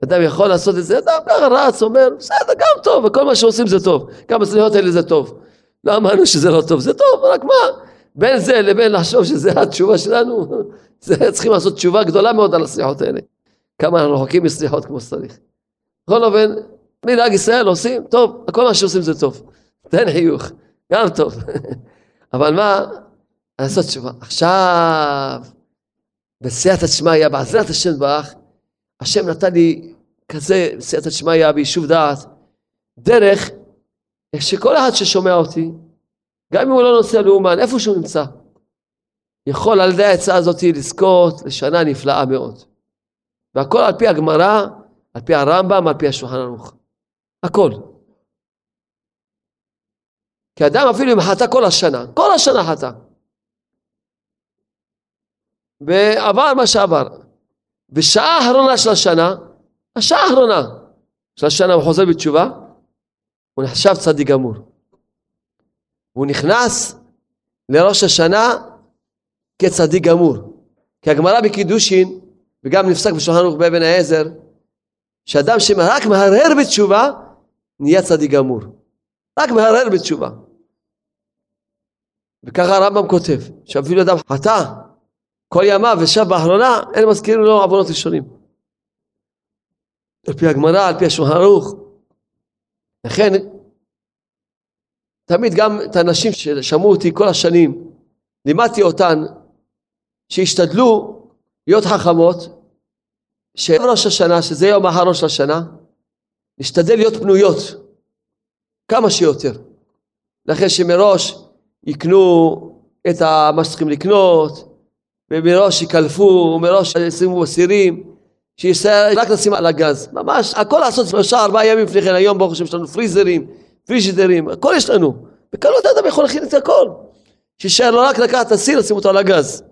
אדם יכול לעשות את זה, אדם ככה רץ, אומר, בסדר, גם טוב, וכל מה שעושים זה טוב. גם הסליחות האלה זה טוב. לא אמרנו שזה לא טוב, זה טוב, רק מה? בין זה לבין לחשוב שזה התשובה שלנו, זה צריכים לעשות תשובה גדולה מאוד על הסליחות האלה. כמה אנחנו רחוקים מסליחות כמו שצריך. בכל אופן, מנהג ישראל עושים, טוב, כל מה שעושים זה טוב. תן חיוך, גם טוב. אבל מה? לעשות תשובה. עכשיו, בסייעתא שמיא, בעזרת השם ברך, השם נתן לי כזה בסייעתא שמיא ביישוב דעת, דרך שכל אחד ששומע אותי, גם אם הוא לא נוסע לאומן, איפה שהוא נמצא, יכול על ידי העצה הזאת לזכות לשנה נפלאה מאוד. והכל על פי הגמרא, על פי הרמב"ם, על פי השולחן ערוך. הכל. כי אדם אפילו אם חטא כל השנה, כל השנה חטא. ועבר מה שעבר. בשעה האחרונה של השנה, השעה האחרונה של השנה הוא חוזר בתשובה, הוא נחשב צדיק גמור. הוא נכנס לראש השנה כצדיק גמור. כי הגמרא בקידושין, וגם נפסק בשולחן ערוך באבן העזר, שאדם שרק מהרהר בתשובה, נהיה צדיק גמור. רק מהרהר בתשובה. וככה הרמב"ם כותב, שאפילו אדם חטא כל ימיו ושב באחרונה, אין מזכירים לו עוונות ראשונים. על פי הגמרא, על פי השולחן ערוך. לכן, תמיד גם את האנשים ששמעו אותי כל השנים, לימדתי אותן שישתדלו להיות חכמות, שראש השנה, שזה יום האחרון של השנה, נשתדל להיות פנויות כמה שיותר. לכן שמראש יקנו את מה שצריכים לקנות, ומראש יקלפו, ומראש ישימו אסירים, שישראל רק לשים על הגז. ממש, הכל לעשות שלושה ארבעה ימים לפני כן, היום ברוך השם יש לנו פריזרים, פריזידרים, הכל יש לנו. בקלות אדם יכול להכין את הכל. שישאר לו רק לקחת אסיר, לשים אותו על הגז.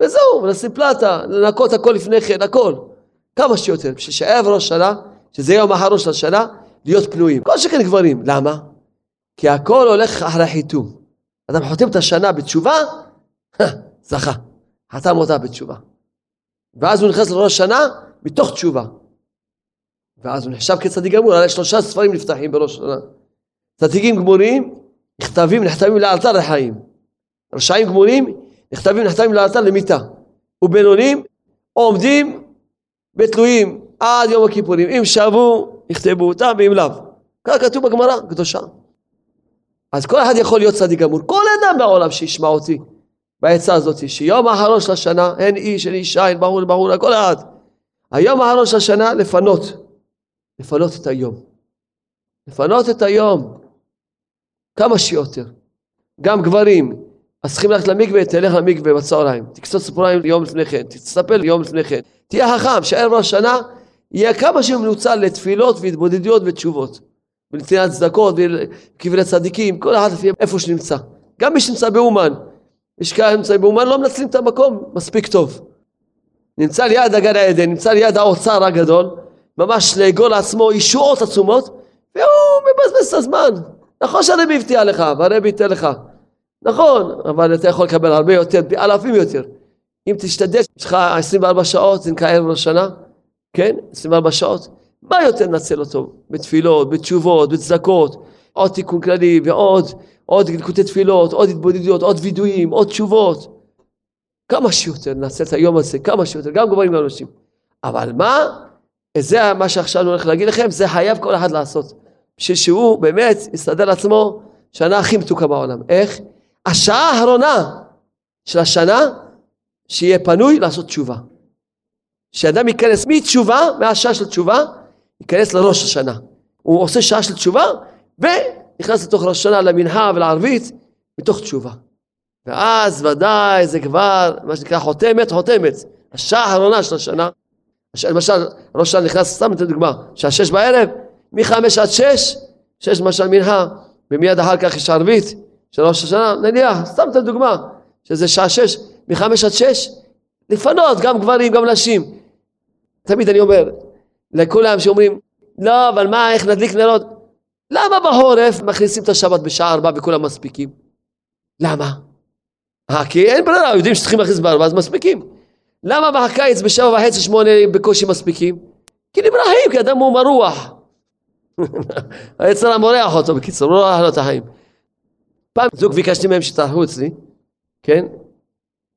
וזהו, ולשים פלטה, לנקות הכל לפני כן, הכל. כמה שיותר, בשביל שערב ראש שנה, שזה יום האחרון של השנה, להיות פנויים. כל שכן גברים. למה? כי הכל הולך אחרי חיתום. אדם חותם את השנה בתשובה, זכה. חתם אותה בתשובה. ואז הוא נכנס לראש שנה מתוך תשובה. ואז הוא נחשב כצדיק גמור, הרי שלושה ספרים נפתחים בראש שנה. צדיקים גמורים, נכתבים, נחתמים לאלתר לחיים. רשעים גמורים, נכתבים, נחתמים לאלתר למיתה. ובינונים עומדים בתלויים עד יום הכיפורים. אם שבו, יכתבו אותם, ואם לאו. ככה כתוב בגמרא קדושה. אז כל אחד יכול להיות צדיק גמור. כל אדם בעולם שישמע אותי. בעצה הזאת, שיום האחרון של השנה, אין איש, אין אישה, אין ברור, ברור, כל אחד. היום האחרון של השנה, לפנות. לפנות את היום. לפנות את היום. כמה שיותר. גם גברים, אז צריכים ללכת למקווה, תלך למקווה בצהריים. תקצוץ ציפוריים יום לפני כן, תצטפל יום לפני כן. תהיה חכם, שערב ראש השנה יהיה כמה שמנוצל לתפילות והתבודדויות ותשובות. ולנתינת צדקות וקברי צדיקים, כל אחד לפי איפה שנמצא. גם מי שנמצא באומן, יש כאלה נמצאים באומן לא מנצלים את המקום מספיק טוב. נמצא ליד הגן העדן, נמצא ליד האוצר הגדול, ממש לאגול לעצמו ישועות עצומות, והוא מבזבז את הזמן. נכון שהרבי הבטיח לך, והרבי ייתן לך. נכון, אבל אתה יכול לקבל הרבה יותר, אלפים יותר. אם תשתדל, יש לך 24 שעות, זה נקרא ערב השנה, כן? 24 שעות. מה יותר נצל אותו? בתפילות, בתשובות, בצדקות, עוד תיקון כללי ועוד עוד ליקוטי תפילות, עוד התבודדויות, עוד וידויים, עוד תשובות. כמה שיותר נעשה את היום הזה, כמה שיותר, גם גברים וגם נשים. אבל מה? זה מה שעכשיו אני הולך להגיד לכם, זה חייב כל אחד לעשות. בשביל שהוא באמת יסתדר לעצמו שנה הכי מתוקה בעולם. איך? השעה האחרונה של השנה, שיהיה פנוי לעשות תשובה. שאדם ייכנס מתשובה, מהשעה של תשובה, ייכנס לראש השנה. הוא עושה שעה של תשובה, ו... נכנס לתוך ראש השנה למנחה ולערבית מתוך תשובה. ואז ודאי זה כבר מה שנקרא חותמת, חותמת. השעה האחרונה של השנה, למשל ראש השנה נכנס, סתם אתן דוגמה, שעה שש בערב, מחמש עד שש, שש למשל מנחה, ומיד אחר כך יש ערבית של ראש השנה, נניח, סתם אתן דוגמה, שזה שעה שש, מחמש עד שש, לפנות גם גברים גם נשים. תמיד אני אומר, לכולם שאומרים, לא, אבל מה, איך נדליק נרות? למה בחורף מכניסים את השבת בשעה ארבע וכולם מספיקים? למה? אה, כי אין ברירה, יודעים שצריכים להכניס בארבע אז מספיקים. למה בקיץ בשבע וחצי שמונה בקושי מספיקים? כי נבראים, כי אדם הוא מרוח. היצר המורח אותו, בקיצור, לא רוח לו את החיים. פעם זוג ביקשתי מהם שתערכו אצלי, כן?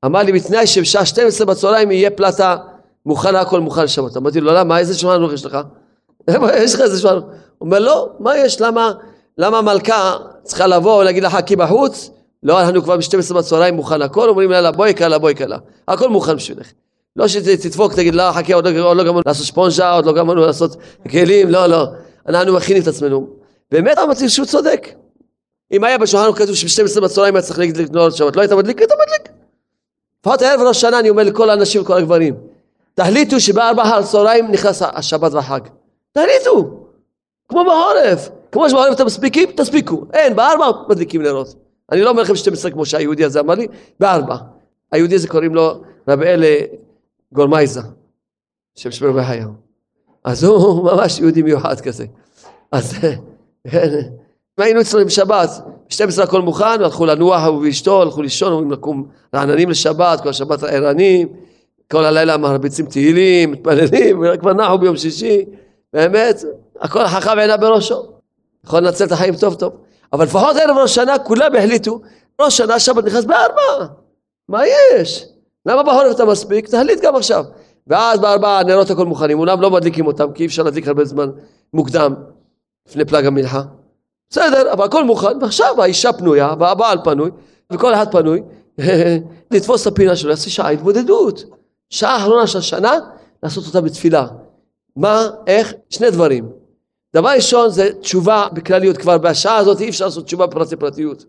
אמר לי בתנאי שבשעה 12 בצהריים יהיה פלטה מוכנה, הכל מוכן לשבת. אמרתי לו, למה? איזה שולחן ערוך יש לך? יש לך איזה שולחן הוא אומר, לא, מה יש? למה, למה מלכה צריכה לבוא ולהגיד לך, חכי בחוץ? לא, אנחנו כבר ב-12 בצהריים מוכן הכל, אומרים לה, בואי קלה, בואי קלה. הכל מוכן בשבילך. לא שתדפוק, תגיד, לא, חכי, עוד לא, לא גמרנו לעשות ספונג'ה, עוד לא גמרנו לעשות כלים, לא, לא. אנחנו מכינים את עצמנו. באמת אמרתי שהוא צודק. אם היה בשולחן כתוב שב-12 בצהריים היה צריך להדליק נורת שבת, לא היית מדליק? היית מדליק. לפחות ערב ראש שנה אני אומר לכל האנשים וכל הגברים, תחליטו שבארבע אחר הצהריים נכנס השבת והחג. תחליטו. כמו בחורף. כמו שבחורף אתם מספיקים, תספיקו. אין, בארבע מדליקים נרות. אני לא אומר לכם 12 כמו שהיהודי הזה אמר לי, בארבע. היהודי הזה קוראים לו רבי אלה גורמייזה, שם שמר בחייו. אז הוא ממש יהודי מיוחד כזה. אז אם היינו אצלנו בשבת, ב-12 הכל מוכן, הלכו לנוח הוא ואשתו, הלכו לישון, אומרים לקום רעננים לשבת, כל השבת ערנים, כל הלילה מרביצים תהילים, מתפללים, כבר נחו ביום שישי, באמת, הכל חכם עינה בראשו. יכול לנצל את החיים טוב טוב. אבל לפחות ערב ראש שנה כולם החליטו, ראש שנה שבת נכנס בארבע, מה יש? למה בחורף אתה מספיק? תחליט גם עכשיו. ואז בארבעה הנרות הכל מוכנים, אומנם לא מדליקים אותם, כי אי אפשר להדליק הרבה זמן מוקדם, לפני פלג המנחה. בסדר, אבל הכל מוכן, ועכשיו האישה פנויה, והבעל פנוי, וכל אחד פנוי, לתפוס את הפינה שלו, לעשות שעה התבודדות. שעה אחרונה של השנה, לעשות אותה בתפילה. מה, איך? שני דברים. דבר ראשון זה תשובה בכלליות, כבר בשעה הזאת אי אפשר לעשות תשובה בפרטי פרטיות.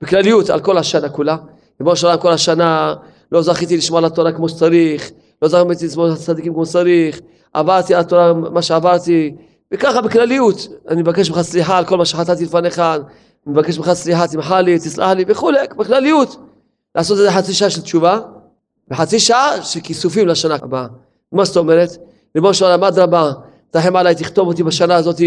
בכלליות על כל השנה כולה. ריבונו של כל השנה לא זכיתי לשמוע על התורה כמו שצריך, לא זכיתי לשמוע על הצדיקים כמו שצריך, עברתי על התורה מה שעברתי, וככה בכלליות, אני מבקש ממך סליחה על כל מה שחטאתי לפניך, אני מבקש ממך סליחה, תמחה לי, תסלח לי וכולי, בכלליות. לעשות איזה חצי שעה של תשובה, וחצי שעה של כיסופים לשנה הבאה. מה זאת אומרת? ריבונו של עולם, אדרבה, תרחם עליי, תכתוב אותי בשנה הזאת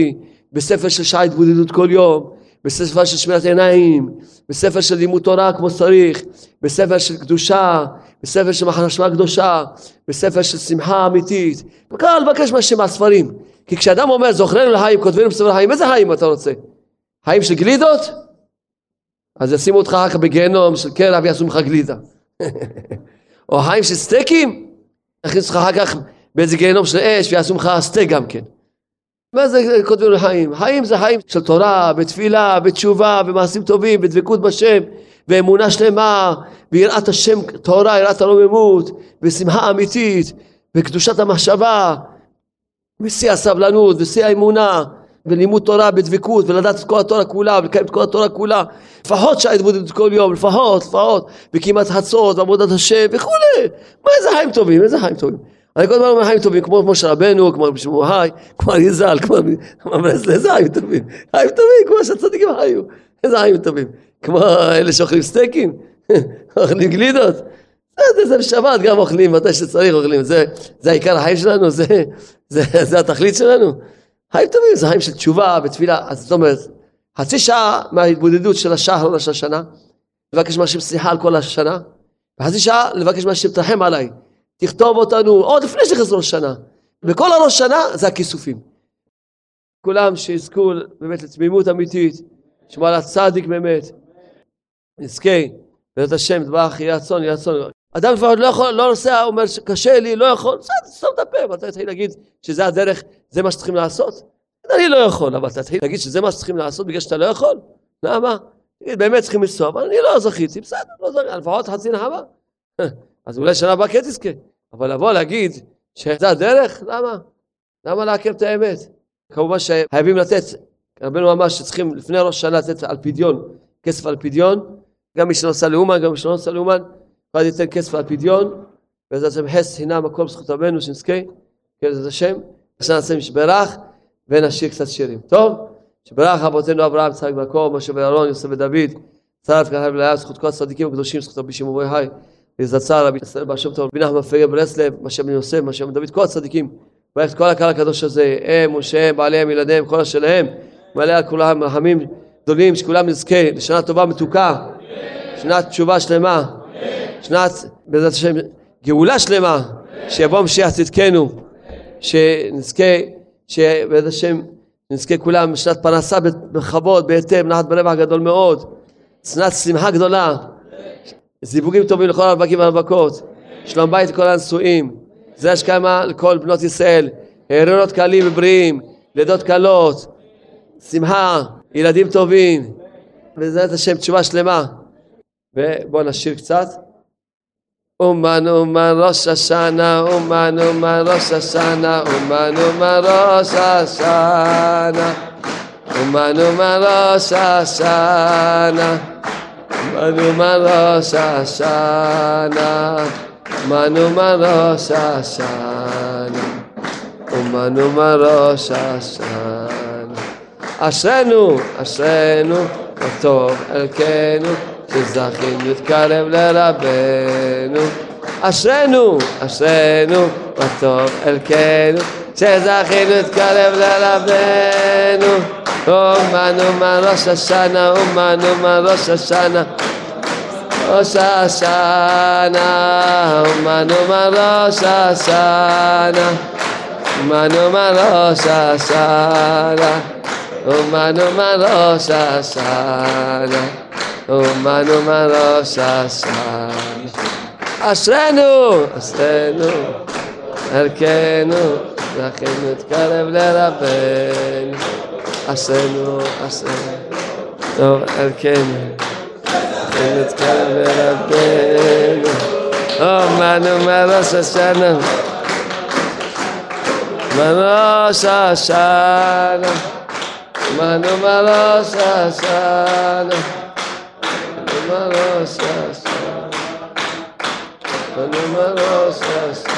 בספר של שעה התבודדות כל יום, בספר של שמירת עיניים, בספר של לימוד תורה כמו שצריך, בספר של קדושה, בספר של מחשבה קדושה, בספר של שמחה אמיתית. וככה לבקש מהשם מהספרים. כי כשאדם אומר זוכרנו לחיים, כותבנו בספר לחיים, איזה חיים אתה רוצה? חיים של גלידות? אז ישימו אותך אחר כך בגיהנום של קרע ויעשו ממך גלידה. או חיים של סטייקים? יכניסו אותך אחר כך באיזה גיהנום של אש ויעשו ממך סטייק גם כן. מה זה כותבים לחיים? חיים זה חיים של תורה, בתפילה, בתשובה, במעשים טובים, בדבקות בשם, באמונה שלמה, ביראת השם תורה, יראת הרוממות, בשמחה אמיתית, בקדושת המחשבה, בשיא הסבלנות, בשיא האמונה, ולימוד תורה בדבקות, ולדעת את כל התורה כולה, ולקיים את כל התורה כולה. לפחות שעה התבודדות כל יום, לפחות, לפחות, וכמעט חצות, ועבודת השם וכולי. מה איזה חיים טובים, איזה חיים טובים. אני כל הזמן אומר חיים טובים, כמו משה רבנו, כמו רבי שמעון היי, כמו אריזל, כמו איזה חיים טובים. חיים טובים, כמו שהצדיקים חיו. איזה חיים טובים. כמו אלה שאוכלים סטייקים, אוכלים גלידות. זה, זה בשבת גם אוכלים, מתי שצריך אוכלים. זה, העיקר החיים שלנו, זה התכלית שלנו. חיים טובים, זה חיים של תשובה ותפילה. אז זאת אומרת, חצי שעה מההתבודדות של האחרונה של השנה, לבקש מהשם סליחה על כל השנה, וחצי שעה לבקש מהשם תרחם עליי. תכתוב אותנו עוד לפני שנכנס ראש שנה. וכל הראש שנה זה הכיסופים. כולם שיזכו באמת לתמימות אמיתית, שמע על הצדיק באמת, נזכה, בעזרת השם, דברך יהיה רצון, יהיה רצון. אדם כבר לא יכול, לא נוסע, אומר שקשה לי, לא יכול, בסדר, סתום את הפה, ואתה תתחיל להגיד שזה הדרך, זה מה שצריכים לעשות? אני לא יכול, אבל אתה תתחיל להגיד שזה מה שצריכים לעשות בגלל שאתה לא יכול? למה? באמת צריכים לנסוע, אבל אני לא זכיתי, בסדר, לא זכיתי, לפחות חצי נחמה. אז אולי שנה הבאה כן תזכה. אבל לבוא להגיד שזה הדרך, למה? למה לעכב את האמת? כמובן שחייבים לתת, רבנו אמר שצריכים לפני ראש שנה לתת על פדיון, כסף על פדיון, גם מי שנוסע לאומן, גם מי שלא נוסע לאומן, ואז ייתן כסף על פדיון, בעזרת השם חס חינם הכל בזכות רבנו שנזכה, כן, בעזרת השם, עכשיו נעשה משברך ונשאיר קצת שירים. טוב? שברך אבותינו אברהם, יצחק ויעקב, משה ואהרון, יוסף ודוד, צרת ככה ולאה, זכות כל הצדיקים הקדושים, זכות רבי שמעון היי, זצ"ל, רבי ישראל בר שם טוב, רבי נחמן פגר ברסלב, משה בן יוסף, משה בן דוד, כל הצדיקים, את כל הקהל הקדוש הזה, הם, משה, בעליהם, ילדיהם, כל אשר להם, מלא על כולם רחמים גדולים, שכולם נזכה לשנה טובה מתוקה, שנת תשובה שלמה, שנת, בעזרת השם, גאולה שלמה, שיבוא משיח צדקנו, שנזכה, שבעזרת השם נזכה כולם שנת פרנסה בכבוד, בהיטב, נחת ברווח גדול מאוד, שנת שמחה גדולה, זיווגים טובים לכל הרווקים והרווקות, שלום בית לכל הנשואים, זה השכמה לכל בנות ישראל, הריונות קלים ובריאים, לידות קלות, שמחה, ילדים טובים, בעזרת השם תשובה שלמה. ובואו נשיר קצת. אומן אומן ראש השנה, אומן אומן ראש השנה, אומן אומן ראש השנה, אומן אומן ראש השנה, אומן אומן ראש השנה, אומן אומן ראש השנה, אומן אומן ראש השנה. אשרנו, אשרנו, וטוב אלקנו, שזכינו להתקרב לרבנו. אשרנו, אשרנו, וטוב אלקנו, שזכינו להתקרב לרבנו. אומן אומן ראש השנה, אומן אומן ראש השנה. ראש השנה, אומן אומן ראש השנה. אומן אומן ראש השנה. אומן אומן ראש השנה, O mano mano sa sa Erkenu! astenu Arkenu la khimet kalav la rabel Asrenu asrenu to Arkenu khimet kalav la rabel Manu mano mano sa sa Mano Namaro Sasa. Namaro Sasa.